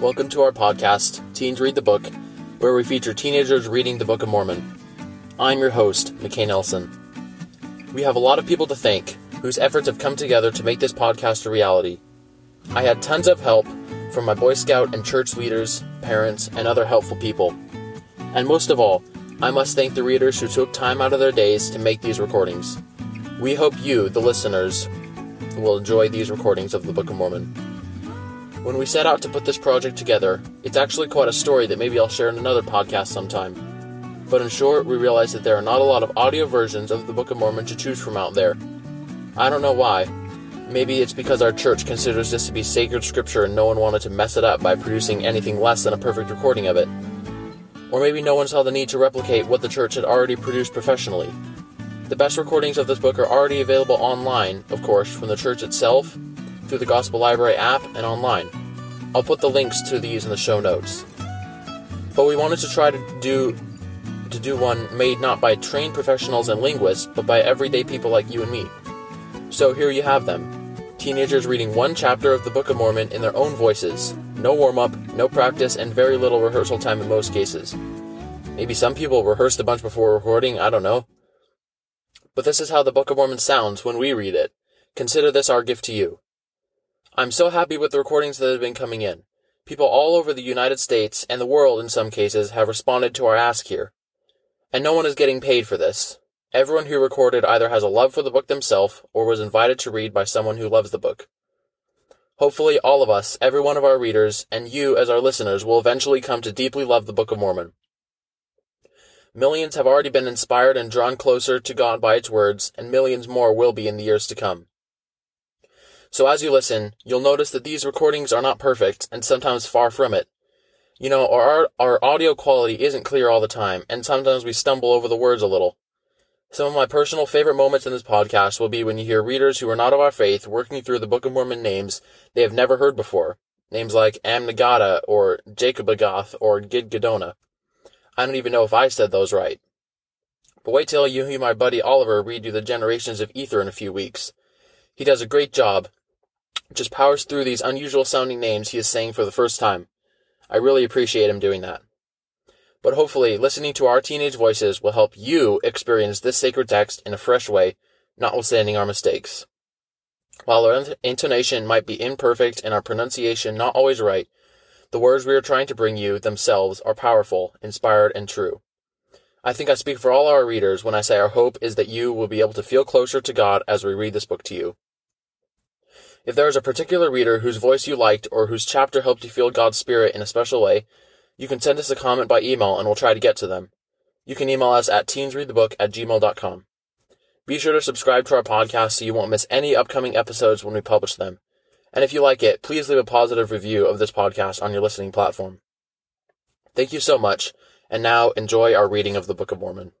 Welcome to our podcast, Teens Read the Book, where we feature teenagers reading the Book of Mormon. I'm your host, McKay Nelson. We have a lot of people to thank whose efforts have come together to make this podcast a reality. I had tons of help from my Boy Scout and church leaders, parents, and other helpful people. And most of all, I must thank the readers who took time out of their days to make these recordings. We hope you, the listeners, will enjoy these recordings of the Book of Mormon. When we set out to put this project together, it's actually quite a story that maybe I'll share in another podcast sometime. But in short, we realized that there are not a lot of audio versions of the Book of Mormon to choose from out there. I don't know why. Maybe it's because our church considers this to be sacred scripture and no one wanted to mess it up by producing anything less than a perfect recording of it. Or maybe no one saw the need to replicate what the church had already produced professionally. The best recordings of this book are already available online, of course, from the church itself, through the Gospel Library app, and online. I'll put the links to these in the show notes. But we wanted to try to do to do one made not by trained professionals and linguists, but by everyday people like you and me. So here you have them. Teenagers reading one chapter of the Book of Mormon in their own voices. No warm up, no practice, and very little rehearsal time in most cases. Maybe some people rehearsed a bunch before recording, I don't know. But this is how the Book of Mormon sounds when we read it. Consider this our gift to you. I'm so happy with the recordings that have been coming in. People all over the United States and the world in some cases have responded to our ask here. And no one is getting paid for this. Everyone who recorded either has a love for the book themselves or was invited to read by someone who loves the book. Hopefully, all of us, every one of our readers, and you as our listeners will eventually come to deeply love the Book of Mormon. Millions have already been inspired and drawn closer to God by its words, and millions more will be in the years to come. So as you listen, you'll notice that these recordings are not perfect, and sometimes far from it. You know, our, our audio quality isn't clear all the time, and sometimes we stumble over the words a little. Some of my personal favorite moments in this podcast will be when you hear readers who are not of our faith working through the Book of Mormon names they have never heard before. Names like Amnigaddah, or Jacobugath, or Gidgiddoni. I don't even know if I said those right. But wait till you hear my buddy Oliver read you the Generations of Ether in a few weeks. He does a great job. Just powers through these unusual sounding names he is saying for the first time. I really appreciate him doing that. But hopefully, listening to our teenage voices will help you experience this sacred text in a fresh way, notwithstanding our mistakes. While our intonation might be imperfect and our pronunciation not always right, the words we are trying to bring you themselves are powerful, inspired, and true. I think I speak for all our readers when I say our hope is that you will be able to feel closer to God as we read this book to you. If there is a particular reader whose voice you liked or whose chapter helped you feel God's Spirit in a special way, you can send us a comment by email and we'll try to get to them. You can email us at teensreadthebook at gmail.com. Be sure to subscribe to our podcast so you won't miss any upcoming episodes when we publish them. And if you like it, please leave a positive review of this podcast on your listening platform. Thank you so much, and now enjoy our reading of the Book of Mormon.